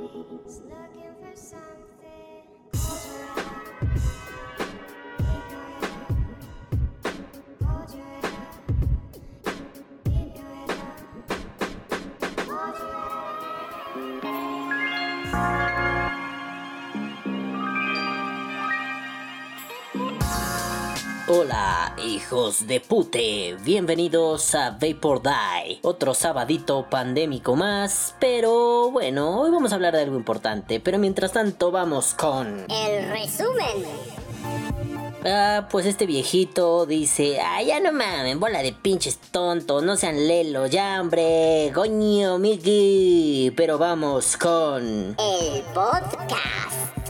Looking for something. Hola, hijos de pute, bienvenidos a Vapor Die, otro sabadito pandémico más, pero bueno, hoy vamos a hablar de algo importante, pero mientras tanto vamos con... El resumen. Ah, pues este viejito dice, ah, ya no mamen, bola de pinches tontos, no sean lelo, ya hombre, coño, Miki, pero vamos con... El podcast.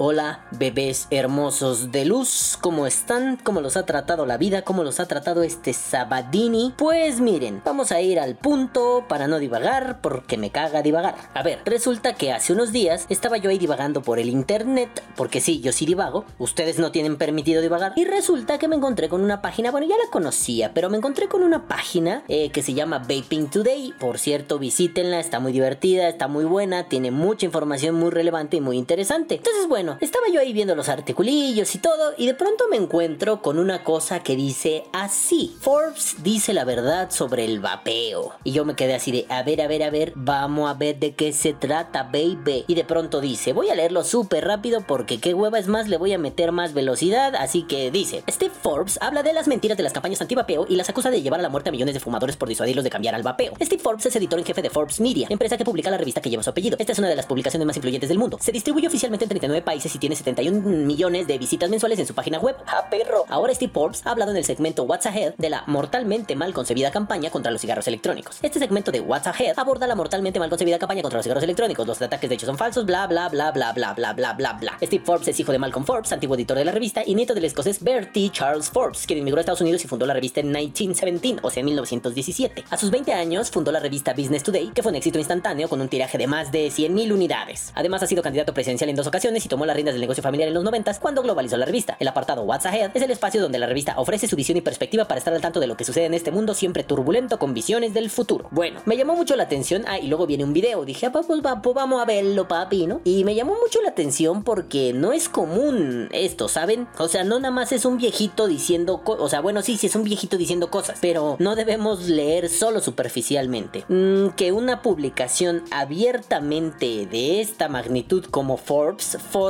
Hola, bebés hermosos de luz, ¿cómo están? ¿Cómo los ha tratado la vida? ¿Cómo los ha tratado este Sabadini? Pues miren, vamos a ir al punto para no divagar, porque me caga divagar. A ver, resulta que hace unos días estaba yo ahí divagando por el internet, porque sí, yo sí divago, ustedes no tienen permitido divagar, y resulta que me encontré con una página, bueno, ya la conocía, pero me encontré con una página eh, que se llama Vaping Today. Por cierto, visítenla, está muy divertida, está muy buena, tiene mucha información muy relevante y muy interesante. Entonces, bueno, estaba yo ahí viendo los articulillos y todo, y de pronto me encuentro con una cosa que dice así: Forbes dice la verdad sobre el vapeo. Y yo me quedé así de: a ver, a ver, a ver, vamos a ver de qué se trata, baby. Y de pronto dice: voy a leerlo súper rápido porque qué hueva es más, le voy a meter más velocidad. Así que dice: Steve Forbes habla de las mentiras de las campañas anti-vapeo y las acusa de llevar a la muerte a millones de fumadores por disuadirlos de cambiar al vapeo. Steve Forbes es editor en jefe de Forbes Media, empresa que publica la revista que lleva su apellido. Esta es una de las publicaciones más influyentes del mundo. Se distribuye oficialmente en 39 países y tiene 71 millones de visitas mensuales en su página web. ¡Ja, perro! Ahora Steve Forbes ha hablado en el segmento What's Ahead de la mortalmente mal concebida campaña contra los cigarros electrónicos. Este segmento de What's Ahead aborda la mortalmente mal concebida campaña contra los cigarros electrónicos. Los ataques de hecho son falsos, bla bla bla bla bla bla bla bla bla. Steve Forbes es hijo de Malcolm Forbes, antiguo editor de la revista, y nieto del escocés Bertie Charles Forbes, quien emigró a Estados Unidos y fundó la revista en 1917, o sea, en 1917. A sus 20 años fundó la revista Business Today, que fue un éxito instantáneo con un tiraje de más de 100.000 unidades. Además ha sido candidato presidencial en dos ocasiones y tomó las riendas del negocio familiar en los 90 cuando globalizó la revista. El apartado What's Ahead es el espacio donde la revista ofrece su visión y perspectiva para estar al tanto de lo que sucede en este mundo siempre turbulento con visiones del futuro. Bueno, me llamó mucho la atención, ah, y luego viene un video, dije, ah, pues, pues, pues vamos a verlo, papi, ¿no? Y me llamó mucho la atención porque no es común esto, ¿saben? O sea, no nada más es un viejito diciendo, o sea, bueno, sí, sí es un viejito diciendo cosas, pero no debemos leer solo superficialmente. Mm, que una publicación abiertamente de esta magnitud como Forbes, Forbes,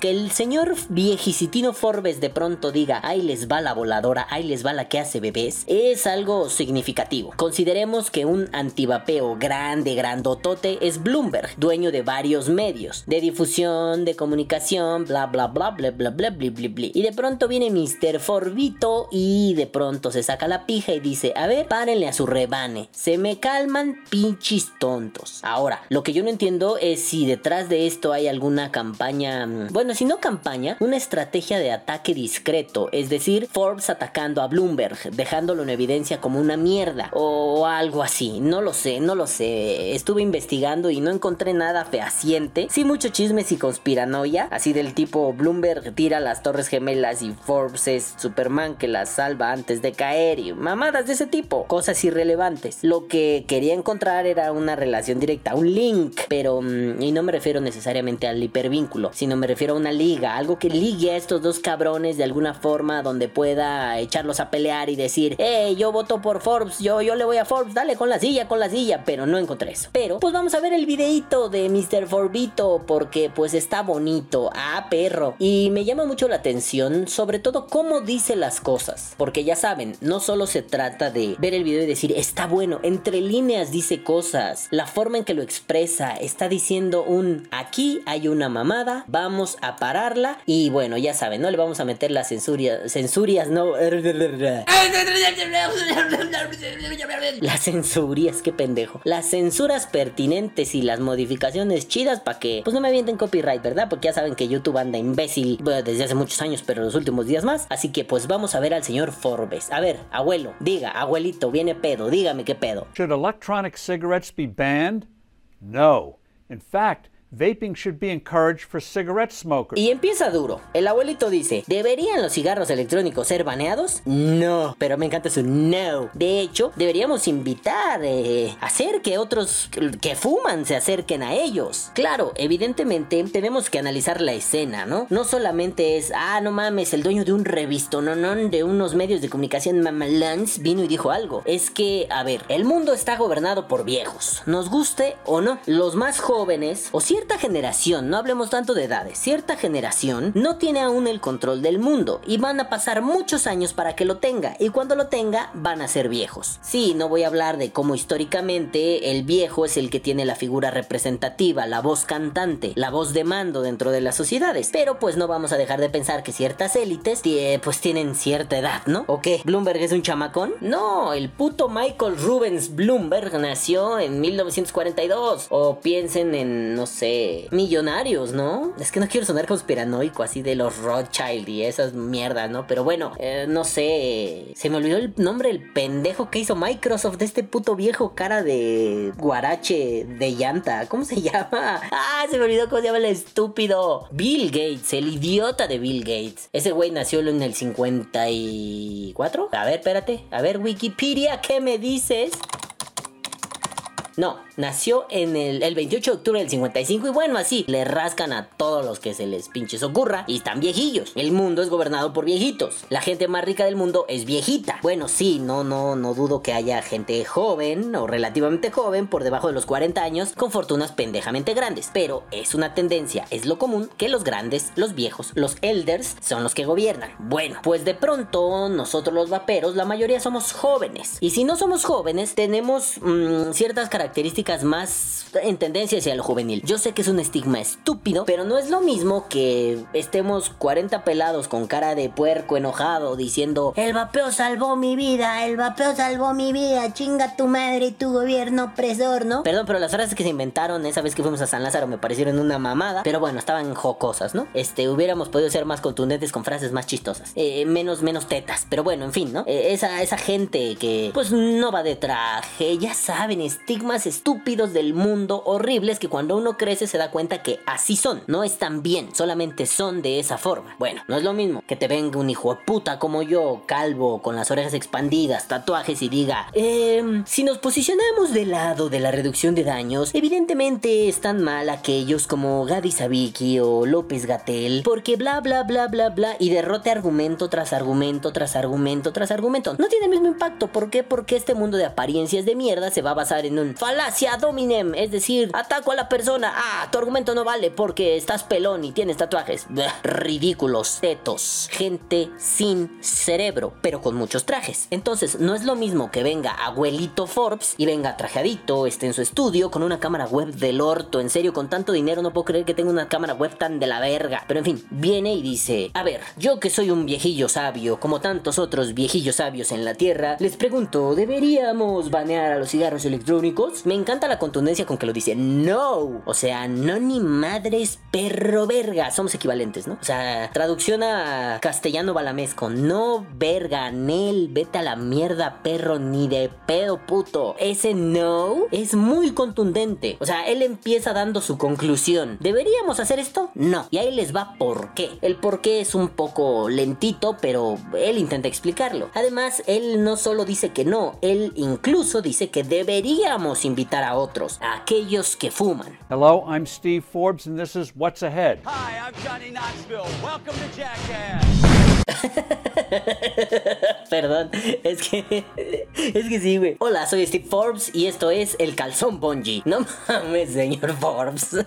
que el el señor viejicitino Forbes de pronto diga, ahí les va la voladora, ahí les va la que hace bebés, es algo significativo. Consideremos que un antivapeo grande, grandotote es Bloomberg, dueño de varios medios, de difusión, de comunicación, bla bla bla bla bla bla bla bla bla. Y de pronto viene Mr. Forbito y de pronto se saca la pija y dice, a ver, párenle a su rebane, se me calman pinches tontos. Ahora, lo que yo no entiendo es si detrás de esto hay alguna campaña, bueno, si no campaña, una estrategia de ataque discreto, es decir, Forbes atacando a Bloomberg, dejándolo en evidencia como una mierda o algo así, no lo sé, no lo sé, estuve investigando y no encontré nada fehaciente, sí mucho chismes y conspiranoia, así del tipo Bloomberg tira las torres gemelas y Forbes es Superman que las salva antes de caer y mamadas de ese tipo, cosas irrelevantes. Lo que quería encontrar era una relación directa, un link, pero mm, y no me refiero necesariamente al hipervínculo, sino me refiero a una liga algo que ligue a estos dos cabrones de alguna forma donde pueda echarlos a pelear y decir, hey, yo voto por Forbes, yo, yo le voy a Forbes, dale con la silla, con la silla, pero no encontré eso. Pero, pues vamos a ver el videito de Mr. Forbito porque pues está bonito, ah, perro. Y me llama mucho la atención, sobre todo cómo dice las cosas, porque ya saben, no solo se trata de ver el video y decir, está bueno, entre líneas dice cosas, la forma en que lo expresa, está diciendo un, aquí hay una mamada, vamos a parar y bueno, ya saben, no le vamos a meter las censurias, censurias, no. Las censurias, qué pendejo. Las censuras pertinentes y las modificaciones chidas para que pues no me avienten copyright, ¿verdad? Porque ya saben que YouTube anda imbécil desde hace muchos años, pero los últimos días más. Así que pues vamos a ver al señor Forbes. A ver, abuelo, diga, abuelito, viene pedo, dígame qué pedo. Should electronic cigarettes be banned? No. In fact, vaping should be encouraged for cigarette smokers. Y empieza duro. El abuelito dice, ¿deberían los cigarros electrónicos ser baneados? No, pero me encanta su no. De hecho, deberíamos invitar eh, hacer que otros que fuman se acerquen a ellos. Claro, evidentemente tenemos que analizar la escena, ¿no? No solamente es, ah, no mames, el dueño de un revisto, no, no, de unos medios de comunicación mamalans vino y dijo algo. Es que, a ver, el mundo está gobernado por viejos, nos guste o no. Los más jóvenes, o cierta generación, no hablemos tanto de edades, cierta generación no tiene aún el control del mundo y van a pasar muchos años para que lo tenga y cuando lo tenga van a ser viejos. Sí, no voy a hablar de cómo históricamente el viejo es el que tiene la figura representativa, la voz cantante, la voz de mando dentro de las sociedades, pero pues no vamos a dejar de pensar que ciertas élites pues tienen cierta edad, ¿no? ¿O qué? ¿Bloomberg es un chamacón? No, el puto Michael Rubens Bloomberg nació en 1942 o piensen en, no sé, millonarios, ¿no? Es que no quiero sonar conspiranoico así de los Rothschild y esas mierdas, ¿no? Pero bueno, eh, no sé, se me olvidó el nombre del pendejo que hizo Microsoft de este puto viejo cara de guarache de llanta. ¿Cómo se llama? Ah, se me olvidó cómo se llama el estúpido. Bill Gates, el idiota de Bill Gates. Ese güey nació en el 54. A ver, espérate. A ver, Wikipedia, ¿qué me dices? No, nació en el, 28 de octubre del 55 y bueno, así le rascan a todos los que se les pinches ocurra y están viejillos. El mundo es gobernado por viejitos. La gente más rica del mundo es viejita. Bueno, sí, no, no, no dudo que haya gente joven o relativamente joven por debajo de los 40 años con fortunas pendejamente grandes. Pero es una tendencia, es lo común que los grandes, los viejos, los elders son los que gobiernan. Bueno, pues de pronto nosotros los vaperos, la mayoría somos jóvenes. Y si no somos jóvenes, tenemos mm, ciertas características más en tendencia hacia lo juvenil. Yo sé que es un estigma estúpido, pero no es lo mismo que estemos 40 pelados con cara de puerco enojado diciendo el vapeo salvó mi vida, el vapeo salvó mi vida, chinga tu madre y tu gobierno opresor, ¿no? Perdón, pero las frases que se inventaron esa vez que fuimos a San Lázaro me parecieron una mamada, pero bueno, estaban jocosas, ¿no? Este, hubiéramos podido ser más contundentes con frases más chistosas, eh, menos, menos tetas, pero bueno, en fin, ¿no? Eh, esa, esa gente que pues no va de traje, ya saben, estigmas estúpidos del mundo horribles que cuando uno crece se da cuenta que así son, no están bien, solamente son de esa forma. Bueno, no es lo mismo que te venga un hijo de puta como yo, calvo, con las orejas expandidas, tatuajes y diga, eh, si nos posicionamos del lado de la reducción de daños, evidentemente están mal aquellos como Gadi Sabiki o López Gatel, porque bla bla bla bla bla y derrote argumento tras argumento tras argumento tras argumento. No tiene el mismo impacto, ¿por qué? Porque este mundo de apariencias de mierda se va a basar en un falacia dominem, es decir, ataco a la persona. Ah, tu argumento no vale porque estás pelón y tienes tatuajes. ridículos, tetos, gente sin cerebro, pero con muchos trajes. Entonces, no es lo mismo que venga abuelito Forbes y venga trajeadito, esté en su estudio con una cámara web del orto. En serio, con tanto dinero no puedo creer que tenga una cámara web tan de la verga. Pero en fin, viene y dice, a ver, yo que soy un viejillo sabio, como tantos otros viejillos sabios en la tierra, les pregunto, ¿deberíamos banear a los cigarros electrónicos? Me encanta la contundencia con que lo dice. No. O sea, no ni madres perro verga. Somos equivalentes, ¿no? O sea, traducción a castellano balamesco. No verga, Nel, vete a la mierda, perro, ni de pedo puto. Ese no es muy contundente. O sea, él empieza dando su conclusión. ¿Deberíamos hacer esto? No. Y ahí les va por qué. El por qué es un poco lentito, pero él intenta explicarlo. Además, él no solo dice que no, él incluso dice que deberíamos invitar a otros, a aquellos que fuman. Hello, I'm Steve Forbes and this is What's Ahead. Hi, I'm Johnny Knoxville. Welcome to Jackass. Perdón, es que. Es que sí, güey. Hola, soy Steve Forbes y esto es El Calzón Bonji. No mames, señor Forbes.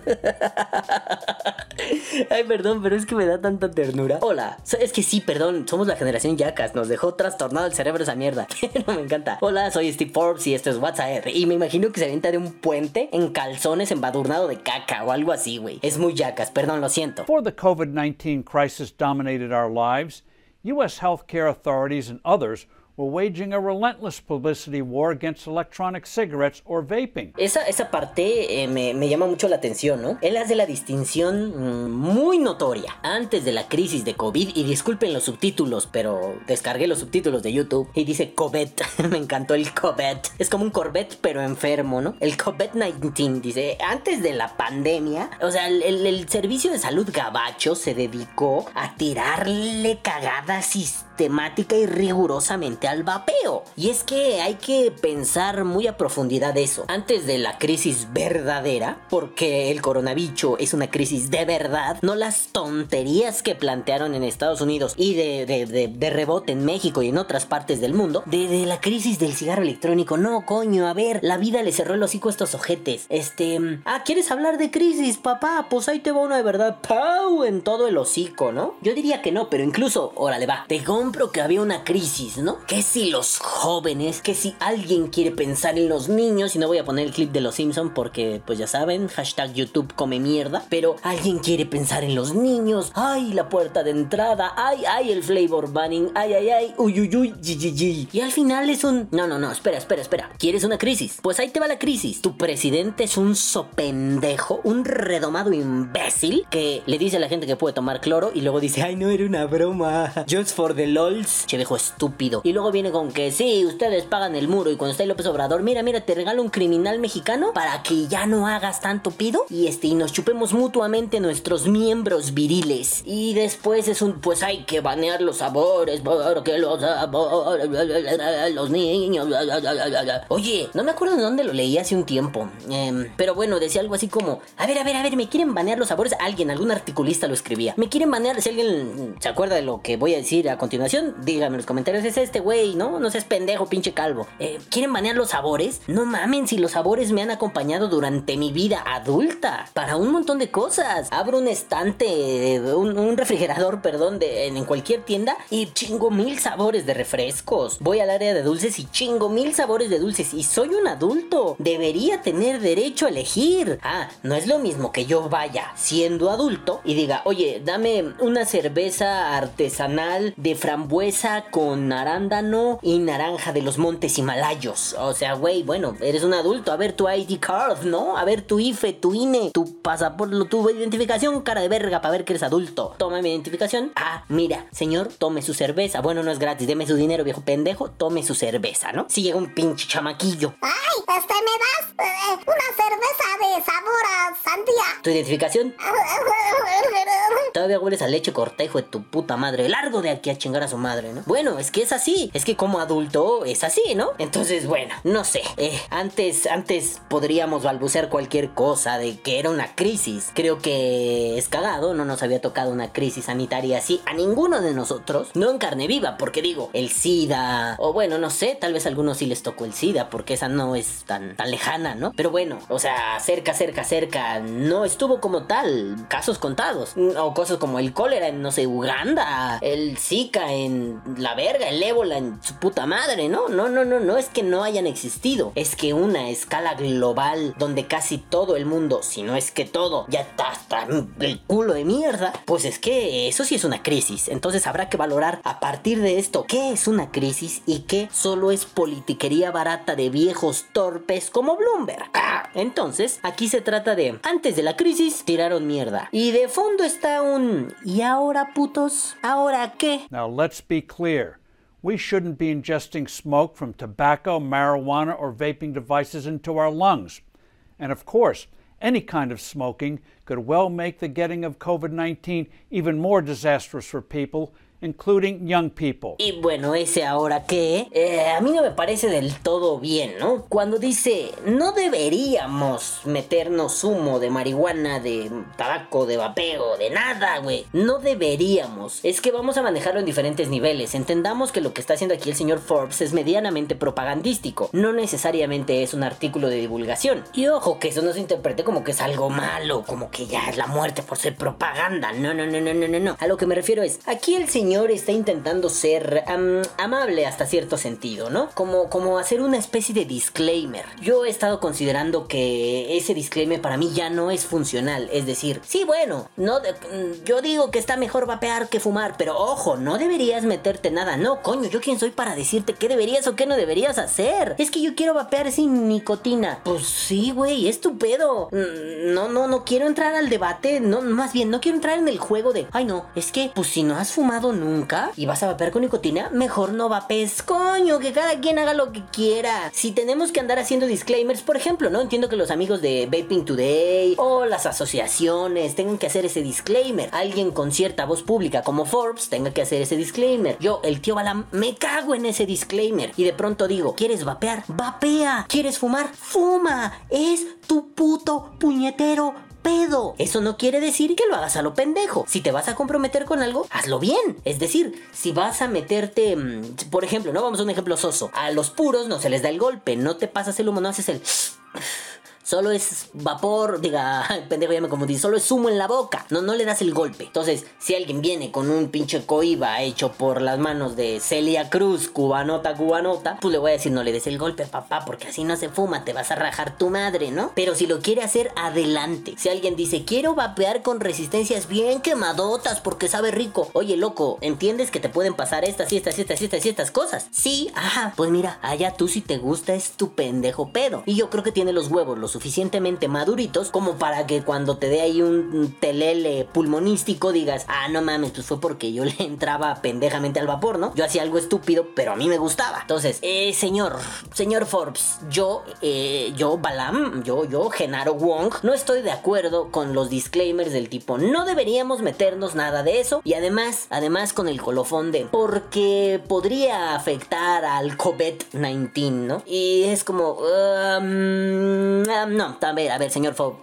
Ay, perdón, pero es que me da tanta ternura. Hola, es que sí, perdón, somos la generación Yacas. Nos dejó trastornado el cerebro esa mierda. no me encanta. Hola, soy Steve Forbes y esto es WhatsApp. Y me imagino que se avienta de un puente en calzones embadurnado de caca o algo así, güey. Es muy Yacas, perdón, lo siento. Before the COVID 19 crisis dominated our lives, U.S. healthcare authorities and others we're waging a relentless publicity war against electronic cigarettes or vaping. Esa, esa parte eh, me, me llama mucho la atención, ¿no? Él hace la distinción mm, muy notoria antes de la crisis de COVID. Y disculpen los subtítulos, pero descargué los subtítulos de YouTube y dice COVID. me encantó el COVID. Es como un Corvette, pero enfermo, ¿no? El COVID-19 dice: antes de la pandemia, o sea, el, el- servicio de salud gabacho se dedicó a tirarle cagadas sistemática y rigurosamente al vapeo. Y es que hay que pensar muy a profundidad eso. Antes de la crisis verdadera, porque el coronavirus es una crisis de verdad, no las tonterías que plantearon en Estados Unidos y de, rebote en México y en otras partes del mundo, de, de la crisis del cigarro electrónico. No, coño, a ver, la vida le cerró el hocico a estos ojetes. Este, ah, ¿quieres hablar de crisis, papá? Pues ahí te va una de verdad, pau, en todo el hocico, ¿no? Yo diría que no, pero incluso, órale, va, te compro que había una crisis, ¿no? Que si los jóvenes, que si alguien quiere pensar en los niños, y no voy a poner el clip de los Simpson porque, pues ya saben, hashtag YouTube come mierda, pero alguien quiere pensar en los niños, ay, la puerta de entrada, ay, ay, el flavor banning, ay, ay, ay, uy, uy, uy, yi, yi, yi. Y al final es un, no, no, no, espera, espera, espera, ¿quieres una crisis? Pues ahí te va la crisis. Tu presidente es un sopendejo, un redomado imbécil que le dice a la gente que puede tomar cloro y luego dice, ay, no era una broma, just for the lols. Che viejo estúpido. Y luego viene con que sí, ustedes pagan el muro y cuando está López Obrador, mira, mira, te regalo un criminal mexicano para que ya no hagas tanto pido y este y nos chupemos mutuamente nuestros miembros viriles. Y después es un, pues hay que banear los sabores porque los sabores, los niños. Oye, no me acuerdo de dónde lo leí hace un tiempo. Em, pero bueno, decía algo así como, a ver, a ver, a ver, me quieren banear los sabores. Alguien, algún articulista lo escribía. Me quieren banear, si alguien se acuerda de lo que voy a decir a continuación, díganme en los comentarios. Es este güey, ¿no? No seas pendejo, pinche calvo. Eh, ¿Quieren banear los sabores? No mamen, si los sabores me han acompañado durante mi vida adulta. Para un montón de cosas. Abro un estante, eh, un, refrigerador, perdón, en, cualquier tienda y chingo mil sabores de refrescos. Voy al área de dulces y chingo mil sabores de dulces. Y soy un adulto. Debería tener derecho a elegir. Ah, no es lo mismo que yo vaya siendo adulto y diga, oye, dame una cerveza artesanal de frambuesa con y naranja de los montes himalayos. O sea, güey, bueno, eres un adulto. A ver tu ID card, ¿no? A ver tu IFE, tu INE, tu pasaporte, tu identificación, cara de verga, para ver que eres adulto. Toma mi identificación. Ah, mira, señor, tome su cerveza. Bueno, no es gratis, deme su dinero, viejo pendejo. Tome su cerveza, ¿no? Si llega un pinche chamaquillo. Ay, este, ¿me das eh, una cerveza de sabor a sandía? ¿Tu identificación? Todavía hueles a leche cortejo de tu puta madre. Largo de aquí a chingar a su madre, ¿no? Bueno, es que es así. Es que como adulto es así, ¿no? Entonces, bueno, no sé. Eh, antes, antes podríamos balbucear cualquier cosa de que era una crisis. Creo que es cagado. No nos había tocado una crisis sanitaria así a ninguno de nosotros. No en carne viva, porque digo, el SIDA. O bueno, no sé. Tal vez a algunos sí les tocó el SIDA, porque esa no es tan, tan lejana, ¿no? Pero bueno, o sea, cerca, cerca, cerca. No estuvo como tal. Casos contados. O cosas como el cólera en, no sé, Uganda. El Zika en la verga. El ébola su puta madre, ¿no? No, no, no, no es que no hayan existido. Es que una escala global donde casi todo el mundo, si no es que todo, ya está hasta el culo de mierda. Pues es que eso sí es una crisis. Entonces habrá que valorar a partir de esto qué es una crisis y qué solo es politiquería barata de viejos torpes como Bloomberg. Ah, entonces, aquí se trata de antes de la crisis tiraron mierda. Y de fondo está un ¿y ahora putos? ¿Ahora qué? Now, let's be clear. We shouldn't be ingesting smoke from tobacco, marijuana, or vaping devices into our lungs. And of course, any kind of smoking could well make the getting of COVID 19 even more disastrous for people, including young people. Y bueno, ese ahora qué, eh, a mí no me parece del todo bien, ¿no? Cuando dice, no deberíamos meternos humo de marihuana, de tabaco, de vapeo, de nada, güey. No deberíamos. Es que vamos a manejarlo en diferentes niveles. Entendamos que lo que está haciendo aquí el señor Forbes es medianamente propagandístico. No necesariamente es un artículo de divulgación. Y ojo, que eso no se interprete como que es algo malo, como que ya es la muerte por ser propaganda. No, no, no, no, no, no, no. A lo que me refiero es, aquí el señor señor está intentando ser am, amable hasta cierto sentido, ¿no? Como, como hacer una especie de disclaimer. Yo he estado considerando que ese disclaimer para mí ya no es funcional. Es decir, sí, bueno, no de- mm, yo digo que está mejor vapear que fumar, pero ojo, no deberías meterte nada. No, coño, yo quién soy para decirte qué deberías o qué no deberías hacer. Es que yo quiero vapear sin nicotina. Pues sí, güey, es tu pedo. Mm, No, no, no quiero entrar al debate. No, más bien, no quiero entrar en el juego de, ay, no, es que, pues si no has fumado nunca y vas a vapear con nicotina, mejor no vapees. Coño, que cada quien haga lo que quiera. Si tenemos que andar haciendo disclaimers, por ejemplo, ¿no? Entiendo que los amigos de Vaping Today o las asociaciones tengan que hacer ese disclaimer. Alguien con cierta voz pública como Forbes tenga que hacer ese disclaimer. Yo, el tío Balam, me cago en ese disclaimer. Y de pronto digo, ¿quieres vapear? Vapea. ¿Quieres fumar? Fuma. Es tu puto puñetero pedo. Eso no quiere decir que lo hagas a lo pendejo. Si te vas a comprometer con algo, hazlo bien. Es decir, si vas a meterte, mm, por ejemplo, no vamos a un ejemplo soso. A los puros no se les da el golpe, no te pasas el humo, no haces el Solo es vapor, diga, pendejo ya me confundí, solo es humo en la boca, no, no le das el golpe. Entonces, si alguien viene con un pinche coiba hecho por las manos de Celia Cruz, cubanota, cubanota, pues le voy a decir, no le des el golpe, papá, porque así no se fuma, te vas a rajar tu madre, ¿no? Pero si lo quiere hacer, adelante. Si alguien dice, quiero vapear con resistencias bien quemadotas porque sabe rico. Oye, loco, ¿entiendes que te pueden pasar estas y estas estas y estas y estas cosas? Sí, ajá, pues mira, allá tú si te gusta es tu pendejo pedo. Y yo creo que tiene los huevos lo suficientemente maduritos como para que cuando te dé ahí un telele pulmonístico digas, ah, no mames, pues fue porque yo le entraba pendejamente al vapor, ¿no? Yo hacía algo estúpido, pero a mí me gustaba. Entonces, eh, señor, señor Forbes, yo, eh, yo, Balam, yo, yo, Genaro Wong, no estoy de acuerdo con los disclaimers del tipo, no deberíamos meternos nada de eso. Y además, además con el colofón de, porque podría afectar al COVID-19, ¿no? Y es como, um, no, a ver, a ver, señor For-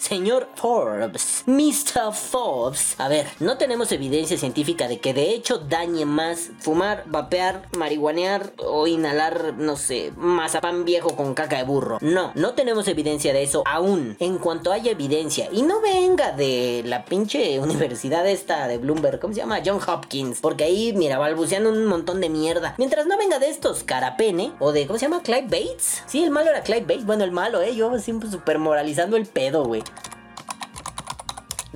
Señor Forbes, Mr. Forbes. A ver, no tenemos evidencia científica de que de hecho dañe más fumar, vapear, marihuanear o inhalar, no sé, mazapán viejo con caca de burro. No, no tenemos evidencia de eso aún. En cuanto haya evidencia, y no venga de la pinche universidad esta de Bloomberg, ¿cómo se llama? John Hopkins. Porque ahí, mira, balbuceando un montón de mierda. Mientras no venga de estos carapene o de, ¿cómo se llama? Bates. Sí, el malo era Clive Bates. Bueno, el malo, eh. Yo siempre super moralizando el pedo, güey.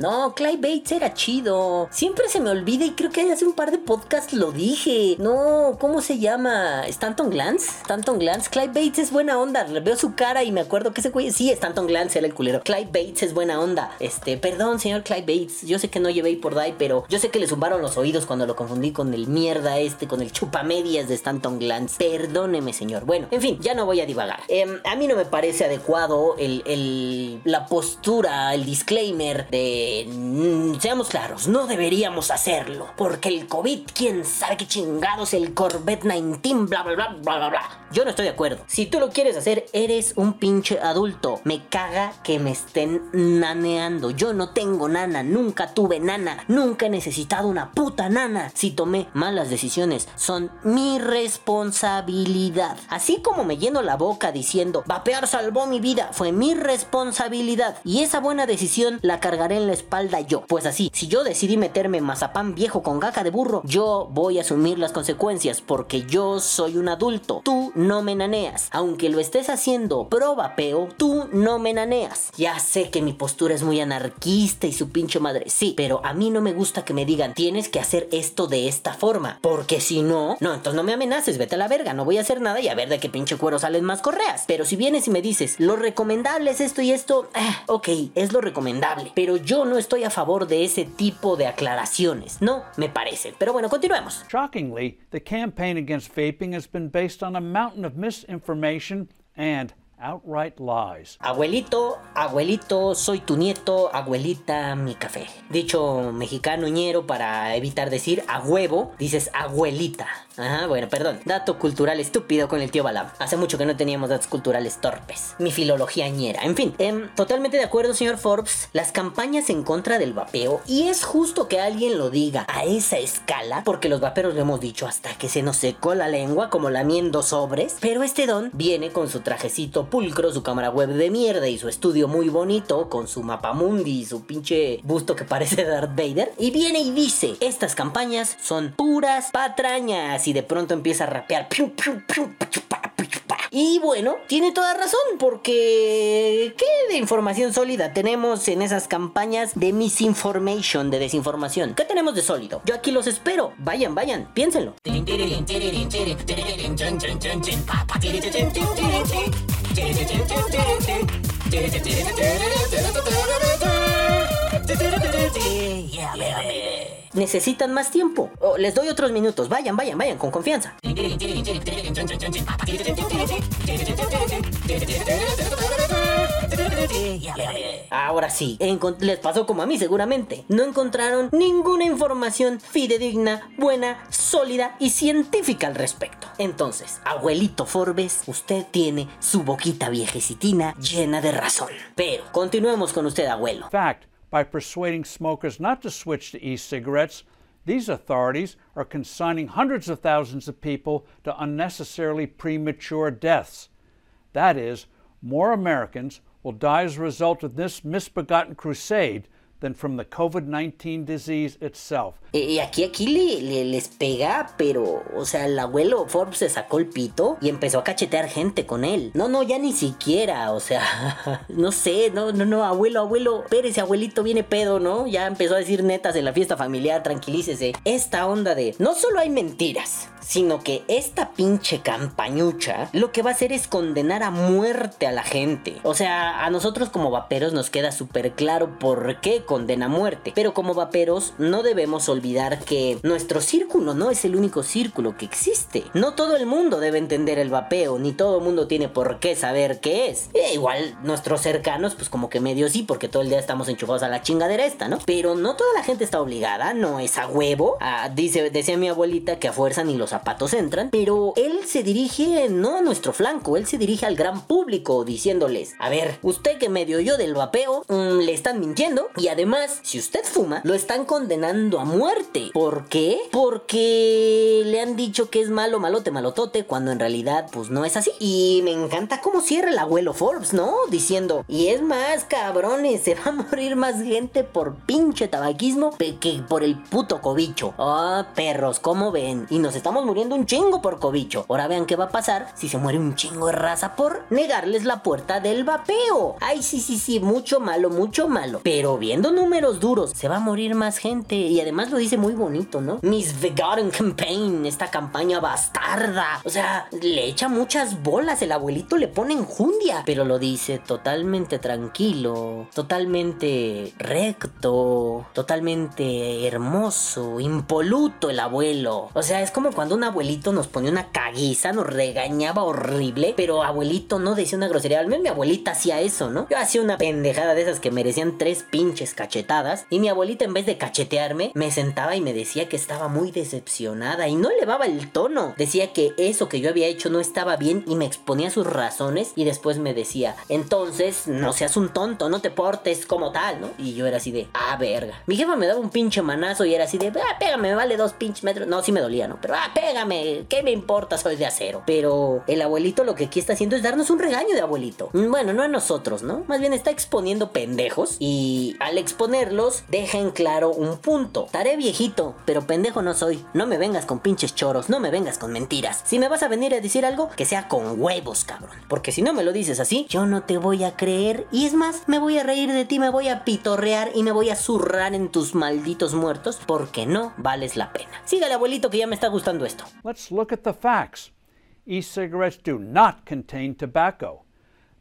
No, Clive Bates era chido. Siempre se me olvida y creo que hace un par de podcasts lo dije. No, ¿cómo se llama? ¿Stanton Glance? Stanton Glance. Clive Bates es buena onda. Veo su cara y me acuerdo que ese güey. Sí, Stanton Glance era el culero. Clive Bates es buena onda. Este, perdón, señor Clive Bates. Yo sé que no llevé por die, pero yo sé que le zumbaron los oídos cuando lo confundí con el mierda este, con el chupamedias de Stanton Glance. Perdóneme, señor. Bueno, en fin, ya no voy a divagar. Em, a mí no me parece adecuado el, el- la postura, el disclaimer de. Mm, seamos claros, no deberíamos hacerlo. Porque el COVID, quién sabe qué chingados, el Corvette 19, bla, bla, bla, bla, bla, bla. Yo no estoy de acuerdo. Si tú lo quieres hacer, eres un pinche adulto. Me caga que me estén naneando. Yo no tengo nana, nunca tuve nana, nunca he necesitado una puta nana. Si tomé malas decisiones, son mi responsabilidad. Así como me lleno la boca diciendo, vapear salvó mi vida, fue mi responsabilidad. Y esa buena decisión la cargaré en la espalda yo. Pues así, si yo decidí meterme mazapán viejo con gaca de burro, yo voy a asumir las consecuencias porque yo soy un adulto. Tú no me naneas. Aunque lo estés haciendo pro vapeo, tú no me naneas. Ya sé que mi postura es muy anarquista y su pinche madre. Sí, pero a mí no me gusta que me digan, tienes que hacer esto de esta forma. Porque si no, no, entonces no me amenaces, vete a la verga, no voy a hacer nada y a ver de qué pinche cuero salen más correas. Pero si vienes y me dices, lo recomendable es esto y esto, ah, ok, es lo recomendable. Pero yo no estoy a favor de ese tipo de aclaraciones. No, me parece. Pero bueno, continuemos. Shockingly, the campaign against vaping has been based on a mountain of misinformation and outright lies. Abuelito, abuelito, soy tu nieto, abuelita, mi café. Dicho mexicano ñero para evitar decir a huevo, dices abuelita. Ajá, bueno, perdón. Dato cultural estúpido con el tío Balam. Hace mucho que no teníamos datos culturales torpes. Mi filología ñera. En fin, em, totalmente de acuerdo, señor Forbes. Las campañas en contra del vapeo, y es justo que alguien lo diga a esa escala, porque los vaperos lo hemos dicho hasta que se nos secó la lengua como lamiendo sobres. Pero este don viene con su trajecito pulcro, su cámara web de mierda y su estudio muy bonito con su mapamundi y su pinche busto que parece Darth Vader. Y viene y dice, estas campañas son puras patrañas y de pronto empieza a rapear. piu, piu, piu. Y bueno, tiene toda razón, porque ¿qué de información sólida tenemos en esas campañas de misinformation, de desinformación? ¿Qué tenemos de sólido? Yo aquí los espero. Vayan, vayan, piénsenlo. Necesitan más tiempo. O les doy otros minutos. Vayan, vayan, vayan, con confianza. Ahora sí, les pasó como a mí seguramente. No encontraron ninguna información fidedigna, buena, sólida y científica al respecto. Entonces, abuelito Forbes, usted tiene su boquita viejecitina llena de razón. Pero continuemos con usted, abuelo. Fact, by persuading smokers not to switch to e cigarettes, these authorities are consigning hundreds of thousands of people to unnecessarily premature deaths. That is, more Americans will die as a result of this misbegotten crusade than from the COVID 19 disease itself. Y aquí, aquí le- les pega, pero, o sea, el abuelo Forbes se sacó el pito y empezó a cachetear gente con él. No, no, ya ni siquiera, o sea, no sé, no, no, no, abuelo, abuelo, espérese, abuelito, viene pedo, ¿no? Ya empezó a decir netas en la fiesta familiar, tranquilícese. Esta onda de, no solo hay mentiras, sino que esta pinche campañucha lo que va a hacer es condenar a muerte a la gente. O sea, a nosotros como vaperos nos queda súper claro por qué condena a muerte. Pero como vaperos no debemos olvidar que nuestro círculo no es el único círculo que existe. No todo el mundo debe entender el vapeo, ni todo el mundo tiene por qué saber qué es. E igual nuestros cercanos, pues como que medio sí, porque todo el día estamos enchufados a la chingadera esta, ¿no? Pero no toda la gente está obligada, no es a huevo. Ah, dice, decía mi abuelita que a fuerza ni los zapatos entran, pero él se dirige no a nuestro flanco, él se dirige al gran público diciéndoles, a ver, usted que medio oyó del vapeo, mm, le están mintiendo y además, si usted fuma, lo están condenando a muerte. ¿Por qué? Porque le han dicho que es malo, malote, malotote, cuando en realidad pues no es así. Y me encanta cómo cierra el abuelo Forbes, ¿no? Diciendo, y es más, cabrones, se va a morir más gente por pinche tabaquismo que por el puto cobicho. Ah, perros, ¿cómo ven? Y nos estamos muriendo un chingo por cobicho. Ahora vean qué va a pasar si se muere un chingo de raza por negarles la puerta del vapeo. Ay, sí, sí, sí, mucho malo, mucho malo. Pero viendo números duros, se va a morir más gente. Y además lo dice muy bonito, ¿no? Miss Vegan Campaign, esta campaña bastarda. O sea, le echa muchas bolas. El abuelito le pone enjundia. Pero lo dice totalmente tranquilo, totalmente recto, totalmente hermoso, impoluto el abuelo. O sea, es como cuando un abuelito nos ponía una caguiza, nos regañaba horrible, pero abuelito no decía una grosería. Al menos mi abuelita hacía eso, ¿no? Yo hacía una pendejada de esas que merecían tres pinches cachetadas. Y mi abuelita, en vez de cachetearme, me sentaba y me decía que estaba muy decepcionada y no elevaba el tono. Decía que eso que yo había hecho no estaba bien y me exponía sus razones. Y después me decía, entonces no seas un tonto, no te portes como tal, ¿no? Y yo era así de, ah, verga. Mi jefa me daba un pinche manazo y era así de, ah, pégame, me vale dos pinches metros. No, sí me dolía, ¿no? Pero, ah, ¿qué me importa? Soy de acero. Pero el abuelito lo que aquí está haciendo es darnos un regaño de abuelito. Mm, Bueno, no a nosotros, ¿no? Más bien está exponiendo pendejos y al exponerlos deja en claro un punto. Estaré viejito, pero pendejo no soy. No me vengas con pinches choros, no me vengas con mentiras. Si me vas a venir a decir algo, que sea con huevos, cabrón. Porque si no me lo dices así, yo no te voy a creer. Y es más, me voy a reír de ti, me voy a pitorrear y me voy a zurrar en tus malditos muertos porque no vales la pena. Sígale, abuelito, que ya me está gustando esto. Let's look at the facts. E cigarettes do not contain tobacco.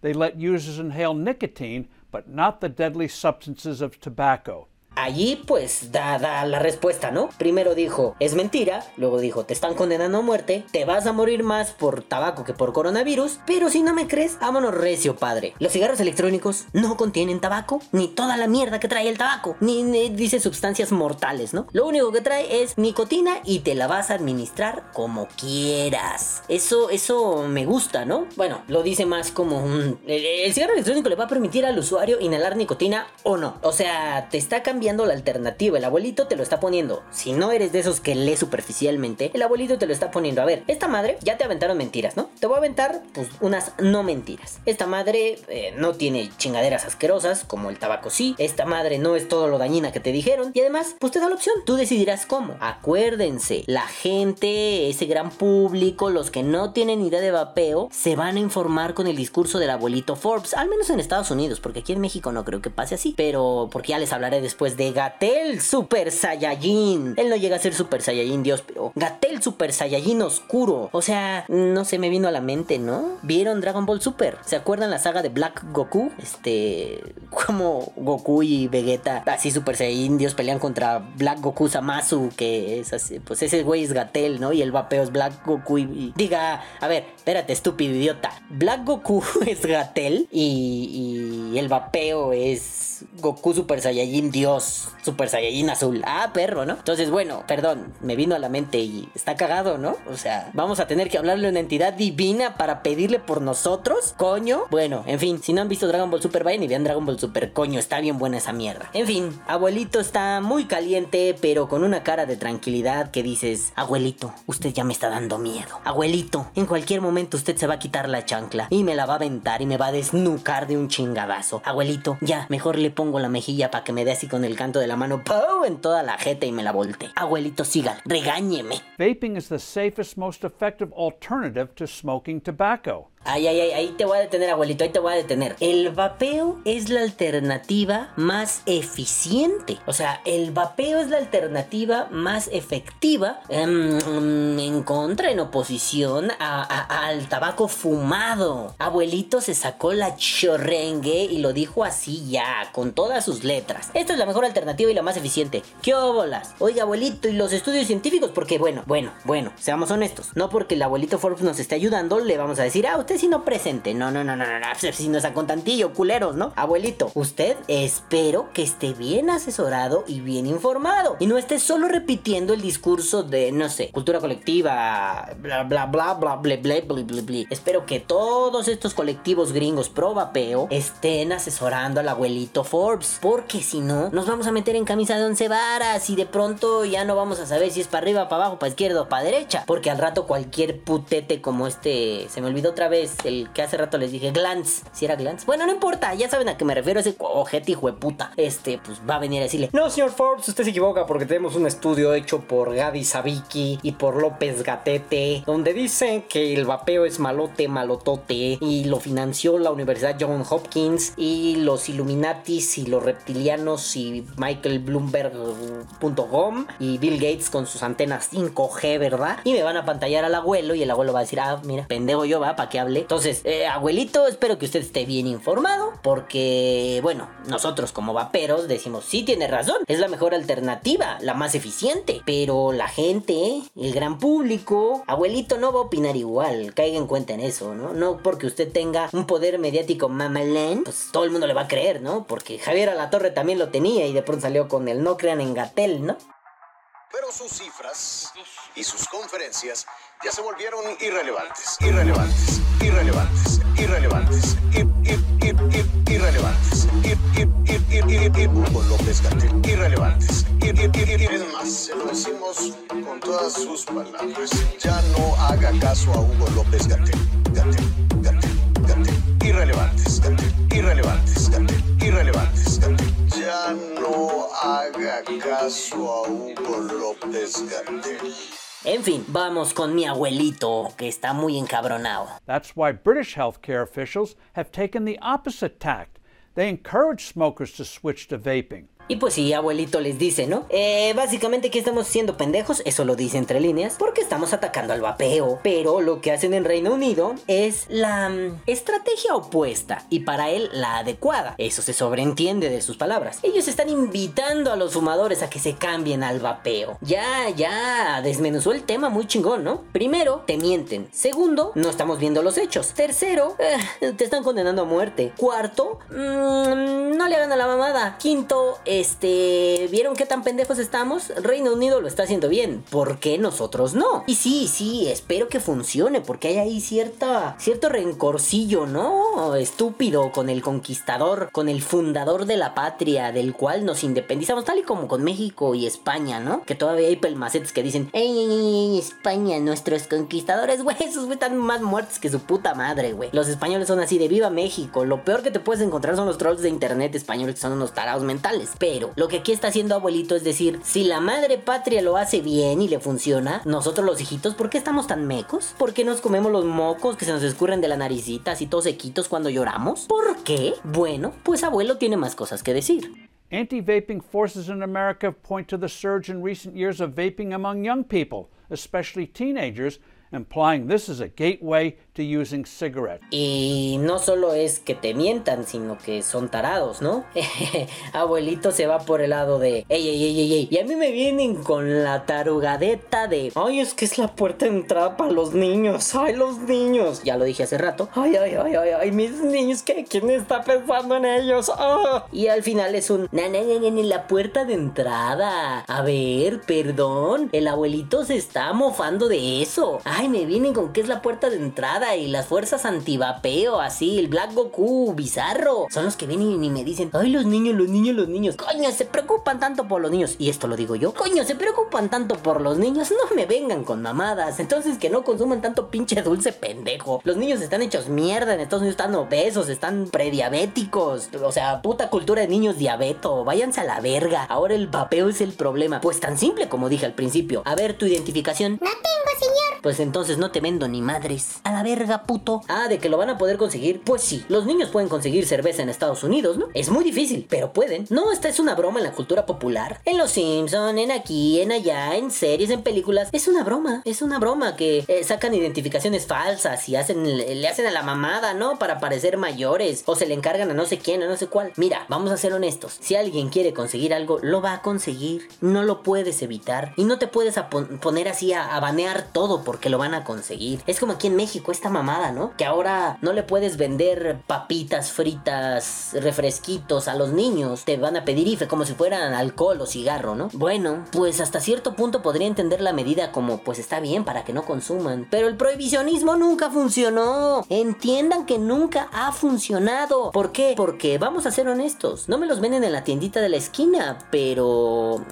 They let users inhale nicotine, but not the deadly substances of tobacco. Allí pues da, da la respuesta, ¿no? Primero dijo, es mentira, luego dijo, te están condenando a muerte, te vas a morir más por tabaco que por coronavirus, pero si no me crees, vámonos recio, padre. Los cigarros electrónicos no contienen tabaco, ni toda la mierda que trae el tabaco, ni, dice sustancias mortales, ¿no? Lo único que trae es nicotina y te la vas a administrar como quieras. Eso, eso me gusta, ¿no? Bueno, lo dice más como un... El, el cigarro electrónico le va a permitir al usuario inhalar nicotina o no. O sea, te está cambiando la alternativa. El abuelito te lo está poniendo. Si no eres de esos que lee superficialmente, el abuelito te lo está poniendo. A ver, esta madre ya te aventaron mentiras, ¿no? Te voy a aventar, pues, unas no mentiras. Esta madre eh, no tiene chingaderas asquerosas, como el tabaco sí. Esta madre no es todo lo dañina que te dijeron. Y además, pues te da la opción. Tú decidirás cómo. Acuérdense, la gente, ese gran público, los que no tienen idea de vapeo, se van a informar con el discurso del abuelito Forbes. Al menos en Estados Unidos, porque aquí en México no creo que pase así. Pero, porque ya les hablaré después de Gatel Super Saiyajin. Él no llega a ser Super Saiyajin Dios, pero Gatel Super Saiyajin Oscuro. O sea, no se me vino a la mente, ¿no? ¿Vieron Dragon Ball Super? ¿Se acuerdan la saga de Black Goku? Este, como Goku y Vegeta, así Super Saiyajin Dios pelean contra Black Goku Samasu, que es así, pues ese güey es Gatel, ¿no? Y el vapeo es Black Goku y, y- diga, a ver, espérate, estúpido idiota. Black Goku es Gatel y, y el vapeo es Goku Super Saiyajin Dios, Super Saiyajin azul. Ah, perro, ¿no? Entonces, bueno, perdón, me vino a la mente y está cagado, ¿no? O sea, vamos a tener que hablarle a una entidad divina para pedirle por nosotros, coño. Bueno, en fin, si no han visto Dragon Ball Super, vayan y vean Dragon Ball Super, coño, está bien buena esa mierda. En fin, abuelito está muy caliente, pero con una cara de tranquilidad que dices, abuelito, usted ya me está dando miedo. Abuelito, en cualquier momento usted se va a quitar la chancla y me la va a aventar y me va a desnucar de un chingadazo. Abuelito, ya, mejor le pongo la mejilla para que me dé así con el canto de la mano ¡pau! en toda la jeta y me la volte. Abuelito, siga, regáñeme. Vaping is the safest, most effective alternative to smoking tobacco. Ay, ay, ay, ahí te voy a detener, abuelito, ahí te voy a detener. El vapeo es la alternativa más eficiente. O sea, el vapeo es la alternativa más efectiva em, en contra, en oposición a- al tabaco fumado. Abuelito se sacó la chorrengue y lo dijo así ya, con todas sus letras. Esta es la mejor alternativa y la más eficiente. ¿Qué óbolas? Oiga, abuelito, ¿y los estudios científicos? Porque, bueno, bueno, bueno, seamos honestos. No porque el abuelito Forbes nos esté ayudando, le vamos a decir, ah, usted sí no presente. No, no, no, no, no, no, si no con tantillo, culeros, ¿no? Abuelito, usted espero que esté bien asesorado y bien informado. Y no esté solo repitiendo el discurso de, no sé, cultura colectiva, bla, bla, bla, bla, bla, bla, bla, bla, bla. Espero que todos estos colectivos gringos pro vapeo estén asesorando al abuelito Forbes. Porque si no, nos vamos a meter en camisa de once varas y de pronto ya no vamos a saber si es para arriba, para abajo, para izquierda o para derecha. Porque al rato cualquier putete como este, se me olvidó otra vez, el que hace rato les dije, Glance. Si era Glance. Bueno, no importa, ya saben a qué me refiero, ese ojete hijo de puta. Este, pues va a venir a decirle, no, señor Forbes, usted se equivoca porque tenemos un estudio hecho por Gadi Sabiki y por López Gatete, donde dicen que el vapeo es malote, malotote, y lo financió la Universidad John Hopkins, y los Illuminatis y los reptilianos y Michael Bloomberg.com y Bill Gates con sus antenas 5G, ¿verdad? Y me van a pantallar al abuelo y el abuelo va a decir, ah, mira, pendejo yo, va, para que Entonces, eh, abuelito, espero que usted esté bien informado, porque, bueno, nosotros como vaperos decimos, sí, tiene razón, es la mejor alternativa, la más eficiente, pero la gente, el gran público, abuelito no va a opinar igual, caiga en cuenta en eso, ¿no? No porque usted tenga un poder mediático mamalén, pues todo el mundo le va a creer, ¿no? Porque Javier Alatorre también lo tenía y de pronto salió con el no crean en Gatel, ¿no? Pero sus cifras y sus conferencias ya se volvieron irrelevantes, irrelevantes, irrelevantes, irrelevantes, ir, ir, ir, ir, irrelevantes, ir, ir, ir, ir, ir, ir, Hugo López Gatell, irrelevantes, ir, ir, ir, ir, ir. Es más, se lo decimos con todas sus palabras. Ya no haga caso a Hugo López Gatell, Gatell, Gatell, Gatell, irrelevantes, Gatell, irrelevantes, Gatell, irrelevantes, no haga caso a Hugo López Gatell. En fin, vamos con mi abuelito, que está muy encabronado. That's why British healthcare officials have taken the opposite tact. They encourage smokers to switch to vaping. Y pues sí, abuelito les dice, ¿no? Eh, básicamente que estamos siendo pendejos, eso lo dice entre líneas, porque estamos atacando al vapeo. Pero lo que hacen en Reino Unido es la mm, estrategia opuesta y para él la adecuada. Eso se sobreentiende de sus palabras. Ellos están invitando a los fumadores a que se cambien al vapeo. Ya, ya, desmenuzó el tema muy chingón, ¿no? Primero, te mienten. Segundo, no estamos viendo los hechos. Tercero, eh, te están condenando a muerte. Cuarto, mm, no le hagan a la mamada. Quinto, eh, este, ¿vieron qué tan pendejos estamos? Reino Unido lo está haciendo bien, ¿por qué nosotros no? Y sí, sí, espero que funcione, porque hay ahí cierta, cierto rencorcillo, ¿no? Estúpido con el conquistador, con el fundador de la patria, del cual nos independizamos, tal y como con México y España, ¿no? Que todavía hay pelmacetes que dicen, ¡Ey, España, nuestros conquistadores, güey! Esos güey están más muertos que su puta madre, güey. Los españoles son así de viva México. Lo peor que te puedes encontrar son los trolls de internet españoles que son unos tarados mentales. Pero lo que aquí está haciendo abuelito es decir, si la madre patria lo hace bien y le funciona, nosotros los hijitos, ¿por qué estamos tan mecos? ¿Por qué nos comemos los mocos que se nos escurren de la naricita así todos sequitos cuando lloramos? ¿Por qué? Bueno, pues abuelo tiene más cosas que decir. Anti vaping forces in America point to the surge in recent years of vaping among young people, especially teenagers, implying this is a gateway using cigarettes. Y no solo es que te mientan, sino que son tarados, ¿no? Abuelito se va por el lado de, ey, ey, ey, ey, ey. Y a mí me vienen con la tarugadeta de, ay, es que es la puerta de entrada para los niños, ay, los niños. Ya lo dije hace rato, ay, ay, ay, ay, ay, mis niños, ¿qué? ¿Quién está pensando en ellos? Ah. Y al final es un, na, na, na, na, la puerta de entrada. A ver, perdón, el abuelito se está mofando de eso. Ay, me vienen con que es la puerta de entrada y las fuerzas antivapeo, así, el Black Goku bizarro. Son los que vienen y me dicen, ay, los niños, los niños, los niños. Coño, se preocupan tanto por los niños. Y esto lo digo yo. Coño, se preocupan tanto por los niños. No me vengan con mamadas. Entonces que no consuman tanto pinche dulce pendejo. Los niños están hechos mierda. En Estados Unidos están obesos, están prediabéticos. O sea, puta cultura de niños diabeto. Váyanse a la verga. Ahora el vapeo es el problema. Pues tan simple como dije al principio. A ver tu identificación. No tengo. Pues entonces no te vendo ni madres. A la verga, puto. Ah, de que lo van a poder conseguir. Pues sí, los niños pueden conseguir cerveza en Estados Unidos, ¿no? Es muy difícil, pero pueden. No, esta es una broma en la cultura popular. En Los Simpson, en aquí, en allá, en series, en películas. Es una broma. Es una broma que eh, sacan identificaciones falsas y hacen, le hacen a la mamada, ¿no? Para parecer mayores. O se le encargan a no sé quién, a no sé cuál. Mira, vamos a ser honestos. Si alguien quiere conseguir algo, lo va a conseguir. No lo puedes evitar. Y no te puedes poner así a banear todo porque lo van a conseguir. Es como aquí en México, esta mamada, ¿no? Que ahora no le puedes vender papitas fritas, refresquitos a los niños. Te van a pedir IFE como si fueran alcohol o cigarro, ¿no? Bueno, pues hasta cierto punto podría entender la medida como pues está bien para que no consuman. Pero el prohibicionismo nunca funcionó. Entiendan que nunca ha funcionado. ¿Por qué? Porque vamos a ser honestos. No me los venden en la tiendita de la esquina, pero...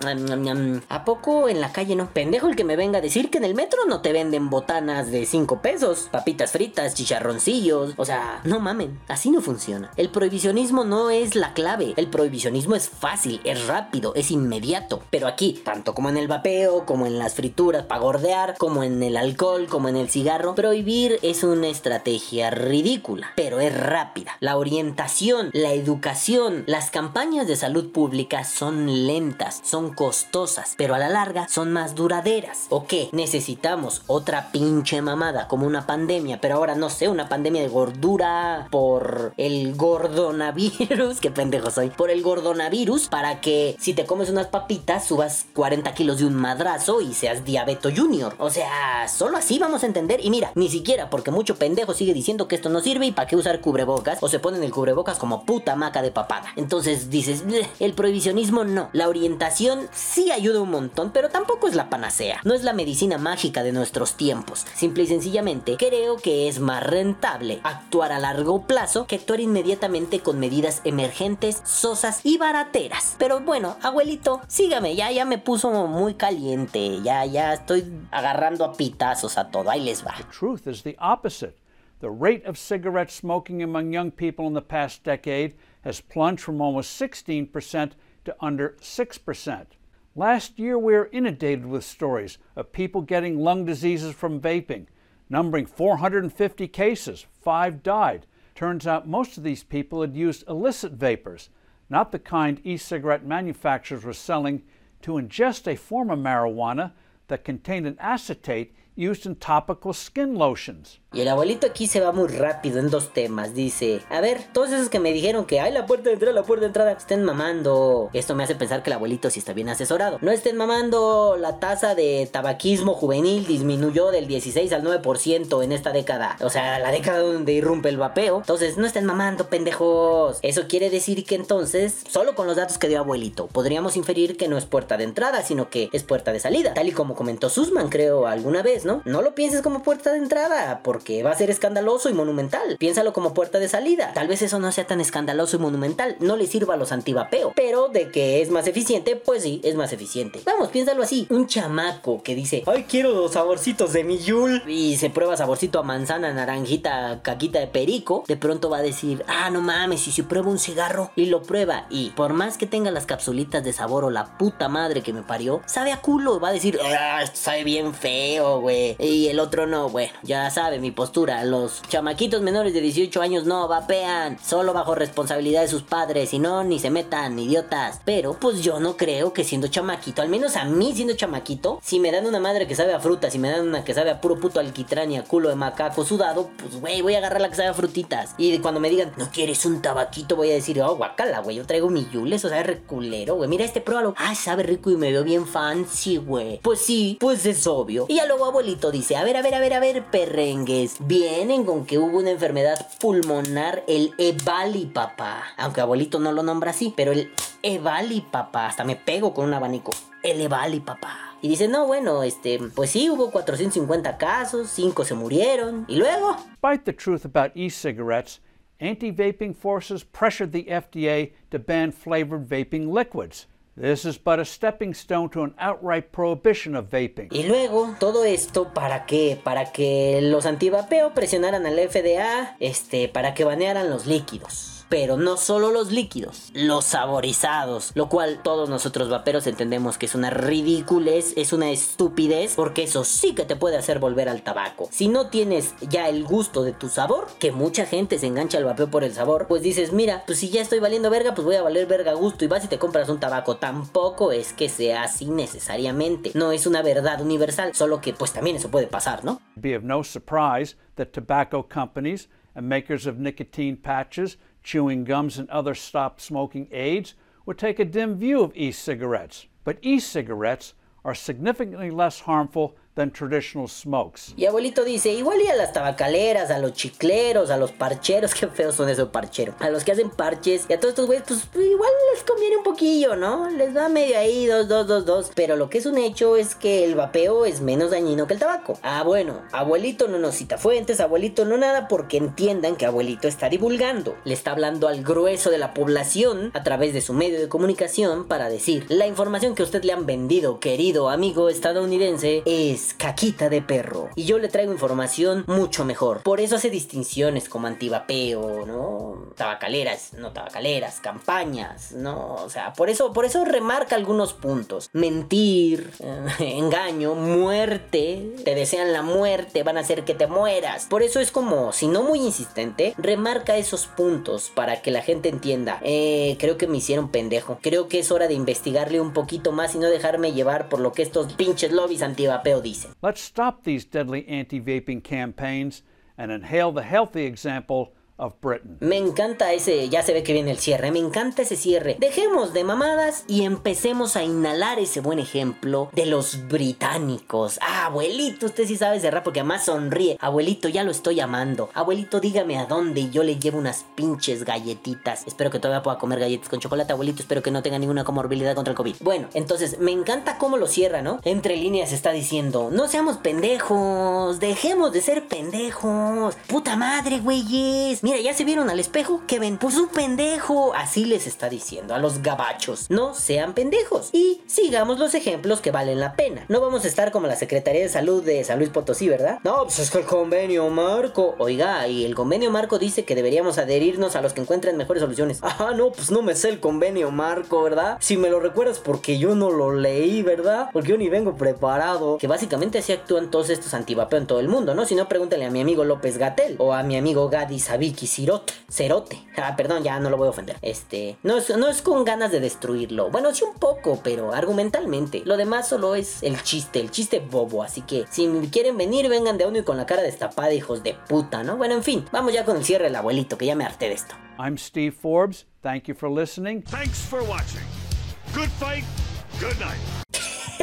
¿A poco en la calle no? Pendejo el que me venga a decir que en el metro no te venden botanas de 5 pesos, papitas fritas, chicharroncillos. O sea, no mamen, así no funciona. El prohibicionismo no es la clave. El prohibicionismo es fácil, es rápido, es inmediato. Pero aquí, tanto como en el vapeo, como en las frituras para gordear, como en el alcohol, como en el cigarro, prohibir es una estrategia ridícula, pero es rápida. La orientación, la educación, las campañas de salud pública son lentas, son costosas, pero a la larga son más duraderas. ¿O qué? Necesitamos otra pinche mamada, como una pandemia, pero ahora no sé, una pandemia de gordura por el gordonavirus, qué pendejo soy, por el gordonavirus, para que si te comes unas papitas subas 40 kilos de un madrazo y seas diabeto junior. O sea, solo así vamos a entender. Y mira, ni siquiera porque mucho pendejo sigue diciendo que esto no sirve y para qué usar cubrebocas, o se ponen el cubrebocas como puta maca de papada. Entonces dices, "Bleh, el prohibicionismo no. La orientación sí ayuda un montón, pero tampoco es la panacea. No es la medicina mágica de tiempos. Simple y sencillamente, creo que es más rentable actuar a largo plazo que actuar inmediatamente con medidas emergentes, sosas y barateras. Pero bueno, abuelito, sígame, ya, ya me puso muy caliente. Ya, ya estoy agarrando a pitazos a todo. Ahí les va. truth is the opposite. The rate of cigarette smoking among young people in the past decade has plunged from almost 16% to under 6%. Last year, we were inundated with stories of people getting lung diseases from vaping. Numbering 450 cases, five died. Turns out most of these people had used illicit vapors, not the kind e cigarette manufacturers were selling to ingest a form of marijuana that contained an acetate used in topical skin lotions. Y el abuelito aquí se va muy rápido en dos temas. Dice, a ver, todos esos que me dijeron que hay la puerta de entrada, la puerta de entrada, estén mamando. Esto me hace pensar que el abuelito sí está bien asesorado. No estén mamando, la tasa de tabaquismo juvenil disminuyó del 16 al 9% en esta década. O sea, la década donde irrumpe el vapeo. Entonces, no estén mamando, pendejos. Eso quiere decir que entonces, solo con los datos que dio abuelito, podríamos inferir que no es puerta de entrada, sino que es puerta de salida. Tal y como comentó Susman, creo, alguna vez, ¿no? No lo pienses como puerta de entrada, porque va a ser escandaloso y monumental. Piénsalo como puerta de salida. Tal vez eso no sea tan escandaloso y monumental, no le sirva a los antivapeo. Pero de que es más eficiente, pues sí, es más eficiente. Vamos, piénsalo así. Un chamaco que dice, ay, quiero los saborcitos de mi Yul. Y se prueba saborcito a manzana, naranjita, caquita de perico. De pronto va a decir, ah, no mames, y si prueba un cigarro y lo prueba. Y por más que tenga las capsulitas de sabor o la puta madre que me parió, sabe a culo. Va a decir, ah, sabe bien feo, güey. Y el otro no, bueno, ya sabe mi postura. Los chamaquitos menores de 18 años no vapean, solo bajo responsabilidad de sus padres, y no, ni se metan, idiotas. Pero pues yo no creo que siendo chamaquito, al menos a mí siendo chamaquito, si me dan una madre que sabe a fruta, si me dan una que sabe a puro puto alquitrán y a culo de macaco sudado, pues güey, voy a agarrar la que sabe a frutitas. Y cuando me digan, no quieres un tabaquito, voy a decir, oh, guacala, güey, yo traigo mi yules, o sea, reculero, güey. Mira este pruébalo. Ah, sabe rico y me veo bien fancy, güey. Pues sí, pues es obvio. Y ya luego abuelito dice, a ver, a ver, a ver, a ver, perrengues. Vienen con que hubo una enfermedad pulmonar, el Evali, papá. Aunque abuelito no lo nombra así, pero el Evali, papá. Hasta me pego con un abanico. El Evali, papá. Y dice, no, bueno, este, pues sí, hubo 450 casos, 5 se murieron. Y luego... Despite the truth about e cigarettes, anti vaping forces pressured the FDA to ban flavored vaping liquids. This is but a stepping stone to an outright prohibition of vaping. Y luego, todo esto para qué? Para que los antivapeo presionaran al FDA, este, para que banearan los líquidos. Pero no solo los líquidos, los saborizados, lo cual todos nosotros vaperos entendemos que es una ridiculez, es una estupidez, porque eso sí que te puede hacer volver al tabaco. Si no tienes ya el gusto de tu sabor, que mucha gente se engancha al vapeo por el sabor, pues dices, mira, pues si ya estoy valiendo verga, pues voy a valer verga a gusto y vas y te compras un tabaco. Tampoco es que sea así necesariamente, no es una verdad universal, solo que pues también eso puede pasar, ¿no? Be of no surprise that tobacco companies and makers of nicotine patches chewing gums, and other stop smoking aids would take a dim view of e cigarettes. But e cigarettes are significantly less harmful Y abuelito dice, igual y a las tabacaleras, a los chicleros, a los parcheros, qué feos son esos parcheros, a los que hacen parches y a todos estos güeyes, pues igual les conviene un poquillo, ¿no? Les da medio ahí, dos, dos, dos, dos. Pero lo que es un hecho es que el vapeo es menos dañino que el tabaco. Ah, bueno, abuelito no nos cita fuentes, abuelito no nada, porque entiendan que abuelito está divulgando. Le está hablando al grueso de la población a través de su medio de comunicación para decir, la información que usted le han vendido, querido amigo estadounidense, caquita de perro. Y yo le traigo información mucho mejor. Por eso hace distinciones como antivapeo, ¿no? Tabacaleras, no tabacaleras, campañas, ¿no? O sea, por eso, por eso remarca algunos puntos. Mentir, eh, engaño, muerte, te desean la muerte, van a hacer que te mueras. Por eso es como, si no muy insistente, remarca esos puntos para que la gente entienda. Eh, creo que me hicieron pendejo. Creo que es hora de investigarle un poquito más y no dejarme llevar por lo que estos pinches lobbies antivapeo dicen. Let's stop these deadly anti vaping campaigns and inhale the healthy example Me encanta ese, ya se ve que viene el cierre, me encanta ese cierre. Dejemos de mamadas y empecemos a inhalar ese buen ejemplo de los británicos. Ah, abuelito, usted sí sabe cerrar porque además sonríe. Abuelito, ya lo estoy amando. Abuelito, dígame a dónde y yo le llevo unas pinches galletitas. Espero que todavía pueda comer galletas con chocolate, abuelito. Espero que no tenga ninguna comorbilidad contra el COVID. Bueno, entonces me encanta cómo lo cierra, ¿no? Entre líneas está diciendo, no seamos pendejos, dejemos de ser pendejos. Puta madre, güeyes. Mira, ya se vieron al espejo, que ven, pues un pendejo. Así les está diciendo a los gabachos. No sean pendejos. Y sigamos los ejemplos que valen la pena. No vamos a estar como la Secretaría de Salud de San Luis Potosí, ¿verdad? No, pues es que el convenio marco. Oiga, y el convenio marco dice que deberíamos adherirnos a los que encuentren mejores soluciones. Ah, no, pues no me sé el convenio marco, ¿verdad? Si me lo recuerdas porque yo no lo leí, ¿verdad? Porque yo ni vengo preparado. Que básicamente así actúan todos estos antivapeo en todo el mundo, ¿no? Si no, pregúntale a mi amigo López Gatel o a mi amigo Gadi Savich chiquisirot, cerote. Ah, perdón, ya no lo voy a ofender. Este, no es, no es con ganas de destruirlo. Bueno, sí un poco, pero argumentalmente. Lo demás solo es el chiste, el chiste bobo. Así que si quieren venir, vengan de uno y con la cara destapada, hijos de puta, ¿no? Bueno, en fin, vamos ya con el cierre del abuelito, que ya me harté de esto. I'm Steve Forbes. Thank you for listening. Thanks for watching. Good fight, good night.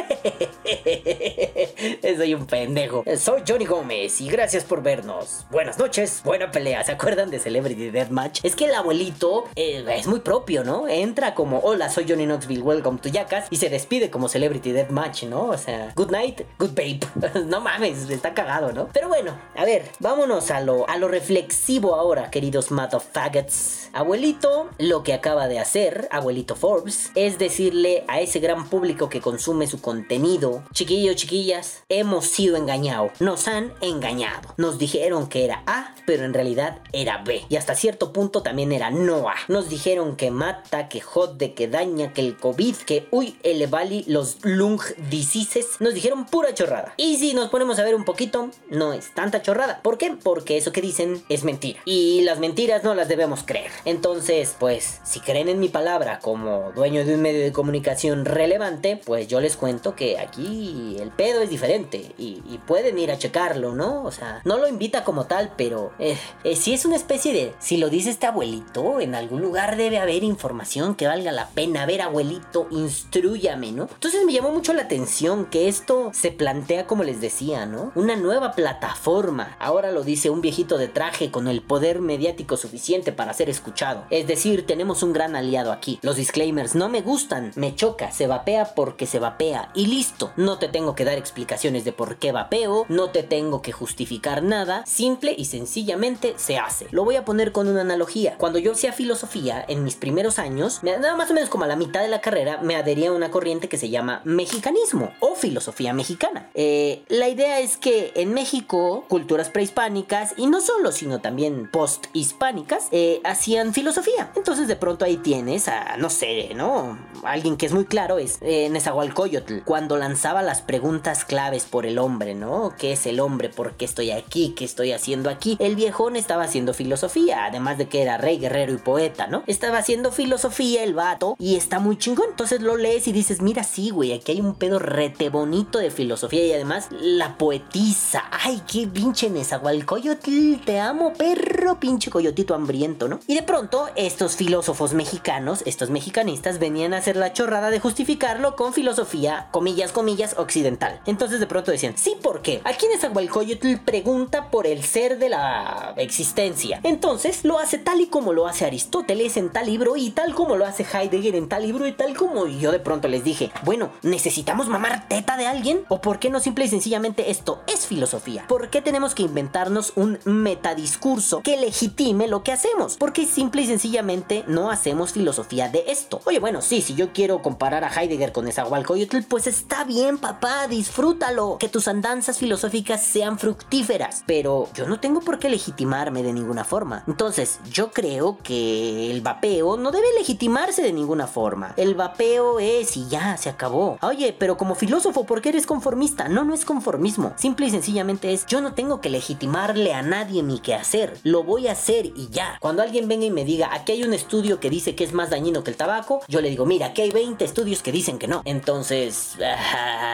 Soy un pendejo. Soy Johnny Gómez y gracias por vernos. Buenas noches, buena pelea. ¿Se acuerdan de Celebrity Deathmatch? Es que el abuelito eh, es muy propio, ¿no? Entra como, hola, soy Johnny Knoxville, welcome to Jackass. Y se despide como Celebrity Deathmatch, ¿no? O sea, good night, good babe. no mames, está cagado, ¿no? Pero bueno, a ver, vámonos a lo, a lo reflexivo ahora, queridos motherfuckers. Abuelito, lo que acaba de hacer, abuelito Forbes, es decirle a ese gran público que consume su contenido, chiquillos, chiquillas, hemos sido engañados, nos han engañado. Nos dijeron que era A, pero en realidad era B. Y hasta cierto punto también era no A. Nos dijeron que mata, que jode, que daña, que el COVID, que uy, el vali, los lung diseases. Nos dijeron pura chorrada. Y si nos ponemos a ver un poquito, no es tanta chorrada. ¿Por qué? Porque eso que dicen es mentira. Y las mentiras no las debemos creer. Entonces, pues, si creen en mi palabra como dueño de un medio de comunicación relevante, pues yo les cuento que aquí el pedo es diferente y, pueden ir a checarlo, ¿no? O sea, no lo invita como tal, pero eh, eh, si es una especie de, si lo dice este abuelito, en algún lugar debe haber información que valga la pena. A ver, abuelito, instruyame, ¿no? Entonces me llamó mucho la atención que esto se plantea como les decía, ¿no? Una nueva plataforma. Ahora lo dice un viejito de traje con el poder mediático suficiente para ser escuchado. Es decir, tenemos un gran aliado aquí. Los disclaimers no me gustan, me choca, se vapea porque se vapea y listo. No te tengo que dar explicaciones de por qué vapeo, no te tengo que justificar nada, simple y sencillamente se hace. Lo voy a poner con una analogía. Cuando yo hacía filosofía en mis primeros años, nada más o menos como a la mitad de la carrera, me adhería a una corriente que se llama mexicanismo o filosofía mexicana. Eh, la idea es que en México, culturas prehispánicas y no solo, sino también post-hispánicas, eh, hacían filosofía. Entonces de pronto ahí tienes a, no sé, ¿no? Alguien que es muy claro es eh, Nezahualcóyotl, cuando lanzaba las preguntas claves por el hombre, ¿no? ¿Qué es el hombre? ¿Por qué estoy aquí? ¿Qué estoy haciendo aquí? El viejón estaba haciendo filosofía, además de que era rey, guerrero y poeta, ¿no? Estaba haciendo filosofía el vato y está muy chingón. Entonces lo lees y dices, mira, sí, güey, aquí hay un pedo rete bonito de filosofía y además la poetiza. Ay, qué pinche Nezahualcóyotl, te amo, perro, pinche coyotito hambriento, ¿no? Y de pronto, estos filósofos mexicanos, estos mexicanistas, venían a hacer la chorrada de justificarlo con filosofía, comillas, comillas, occidental. Entonces de pronto decían, sí, ¿por qué? Aquí Nezahualcóyotl pregunta por el ser de la existencia. Entonces lo hace tal y como lo hace Aristóteles en tal libro y tal como lo hace Heidegger en tal libro y tal como yo de pronto les dije, bueno, ¿necesitamos mamar teta de alguien? ¿O por qué no simple y sencillamente esto es filosofía? ¿Por qué tenemos que inventarnos un metadiscurso que legitime lo que hacemos? Porque simple y sencillamente no hacemos filosofía de esto. Oye, bueno, sí, si yo quiero comparar a Heidegger con Nezahualcóyotl, pues está bien, papá, disfrútalo. Que tus andanzas filosóficas sean fructíferas. Pero yo no tengo por qué legitimarme de ninguna forma. Entonces, yo creo que el vapeo no debe legitimarse de ninguna forma. El vapeo es y ya, se acabó. Oye, pero como filósofo, ¿por qué eres conformista? No, no es conformismo. Simple y sencillamente es, yo no tengo que legitimarle a nadie mi quehacer. Lo voy a hacer y ya. Cuando alguien venga y me diga, aquí hay un estudio que dice que es más dañino que el tabaco, yo le digo, mira, aquí hay 20 estudios que dicen que no. Entonces,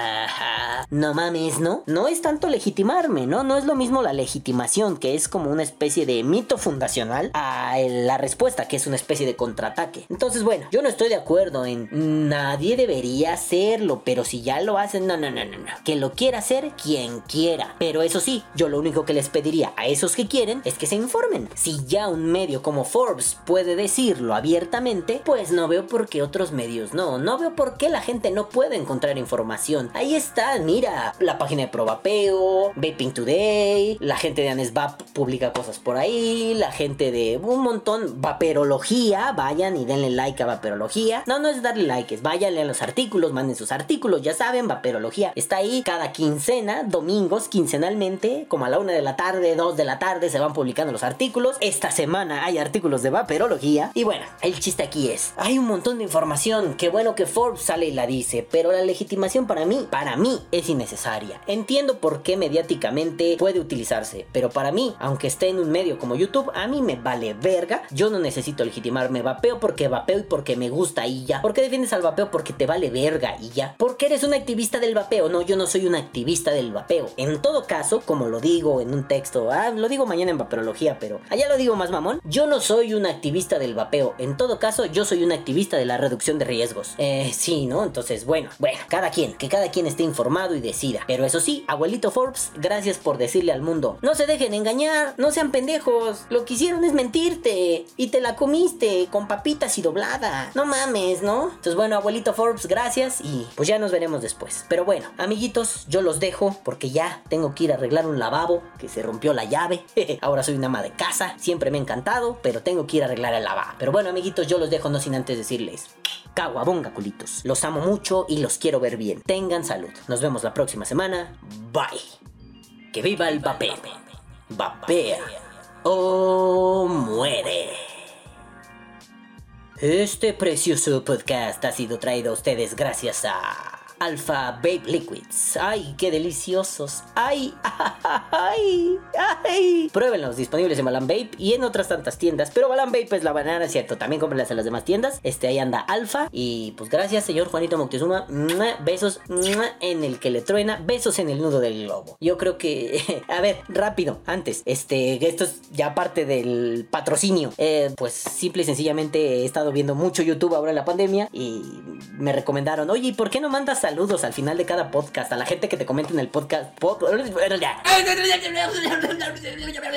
no mames, ¿no? No es tanto legitimarme, ¿no? No es lo mismo la legitimación, que es como una especie de mito fundacional, a la respuesta, que es una especie de contraataque. Entonces, bueno, yo no estoy de acuerdo en nadie debería hacerlo, pero si ya lo hacen, no, no, no, no, no. Que lo quiera hacer quien quiera. Pero eso sí, yo lo único que les pediría a esos que quieren es que se informen. Si ya un medio como Puede decirlo abiertamente, pues no veo por qué otros medios no. No veo por qué la gente no puede encontrar información. Ahí está, mira, la página de Probapeo, Vaping Today, la gente de Anesvap publica cosas por ahí, la gente de un montón, Vaperología, vayan y denle like a Vaperología. No, no es darle like, es váyanle a los artículos, manden sus artículos, ya saben, Vaperología está ahí cada quincena, domingos, quincenalmente, como a la una de la tarde, dos de la tarde, se van publicando los artículos. Esta semana hay artículos de Vaperología. Y bueno, el chiste aquí es, hay un montón de información, qué bueno que Forbes sale y la dice, pero la legitimación para mí, para mí es innecesaria. Entiendo por qué mediáticamente puede utilizarse, pero para mí, aunque esté en un medio como YouTube, a mí me vale verga. Yo no necesito legitimarme, vapeo porque vapeo y porque me gusta y ya. ¿Por qué defiendes al vapeo? Porque te vale verga y ya. Porque eres un activista del vapeo. No, yo no soy un activista del vapeo. En todo caso, como lo digo en un texto, ah, lo digo mañana en vapeología, pero allá lo digo más mamón. Yo no soy un activista del vapeo. En todo caso, yo soy un activista de la reducción de riesgos. Eh, sí, ¿no? Entonces, bueno, bueno, cada quien, que cada quien esté informado y decida. Pero eso sí, abuelito Forbes, gracias por decirle al mundo, no se dejen engañar, no sean pendejos. Lo que hicieron es mentirte y te la comiste con papitas y doblada. No mames, ¿no? Entonces, bueno, abuelito Forbes, gracias y pues ya nos veremos después. Pero bueno, amiguitos, yo los dejo porque ya tengo que ir a arreglar un lavabo que se rompió la llave. Ahora soy una ama de casa, siempre me ha encantado, pero tengo que ir a arreglar el lavabo. Pero bueno, amiguitos, yo los dejo no sin antes decirles, caguabonga, culitos. Los amo mucho y los quiero ver bien. Tengan salud. Nos vemos la próxima semana. Bye. Que viva el vapeo. Vapea o muere. Este precioso podcast ha sido traído a ustedes gracias a Alpha Vape Liquids. ¡Ay, qué deliciosos! ¡Ay, ay, ay! Pruébenlos, disponibles en Balan Vape y en otras tantas tiendas. Pero Balan Vape es la banana, cierto. También cómprenlas en las demás tiendas. Este, ahí anda Alpha. Y pues gracias, señor Juanito Moctezuma. Besos en el que le truena. Besos en el nudo del globo. Yo creo que. A ver, rápido, antes. Este, esto es ya parte del patrocinio. Eh, pues simple y sencillamente he estado viendo mucho YouTube ahora en la pandemia. Y me recomendaron, oye, ¿y por qué no mandas saludos al final de cada podcast? A la gente que te comenta en el podcast. pod-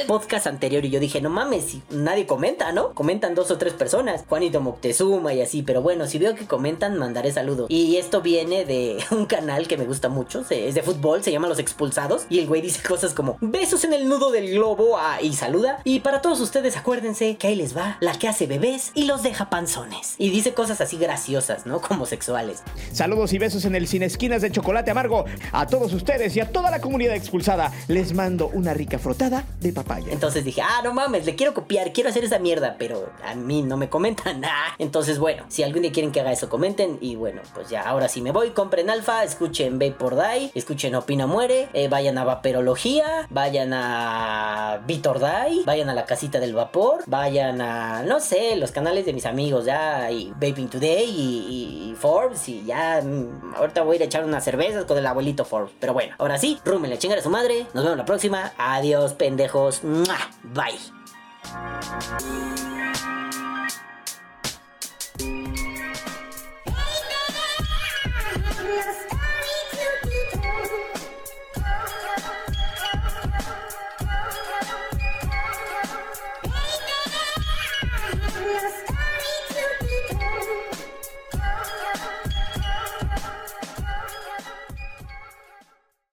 podcast anterior. Y yo dije, no mames, nadie comenta, ¿no? Comentan dos o tres personas. Juanito Moctezuma y así. Pero bueno, si veo que comentan, mandaré saludos. Y esto viene de un canal que me gusta mucho. Es de fútbol, se llama Los Expulsados. Y el güey dice cosas como, besos en el nudo del globo. ah, y saluda. Y para todos ustedes, acuérdense que ahí les va la que hace bebés y los deja panzones. Y dice cosas así graciosas, ¿no? Como sexuales. Saludos y besos en el Sin Esquinas de Chocolate Amargo. A todos ustedes y a toda la comunidad expulsada les mando una rica frotada de papaya. Entonces dije, ah, no mames, le quiero copiar, quiero hacer esa mierda, pero a mí no me comentan nada. Entonces, bueno, si algún día quieren que haga eso, comenten. Y bueno, pues ya, ahora sí me voy, compren Alfa, escuchen Vapor Die, escuchen Opina Muere, eh, vayan a Vaperología, vayan a Vitor Die, vayan a la casita del vapor, vayan a, no sé, los canales de mis amigos, ya, y Vaping Today y, y Forbes, y ya, mm, voy a ir a echar unas cervezas con el abuelito Forbes. Pero bueno, ahora sí, rúmenle a chingar a su madre, nos vemos la próxima, adiós pendejos, bye.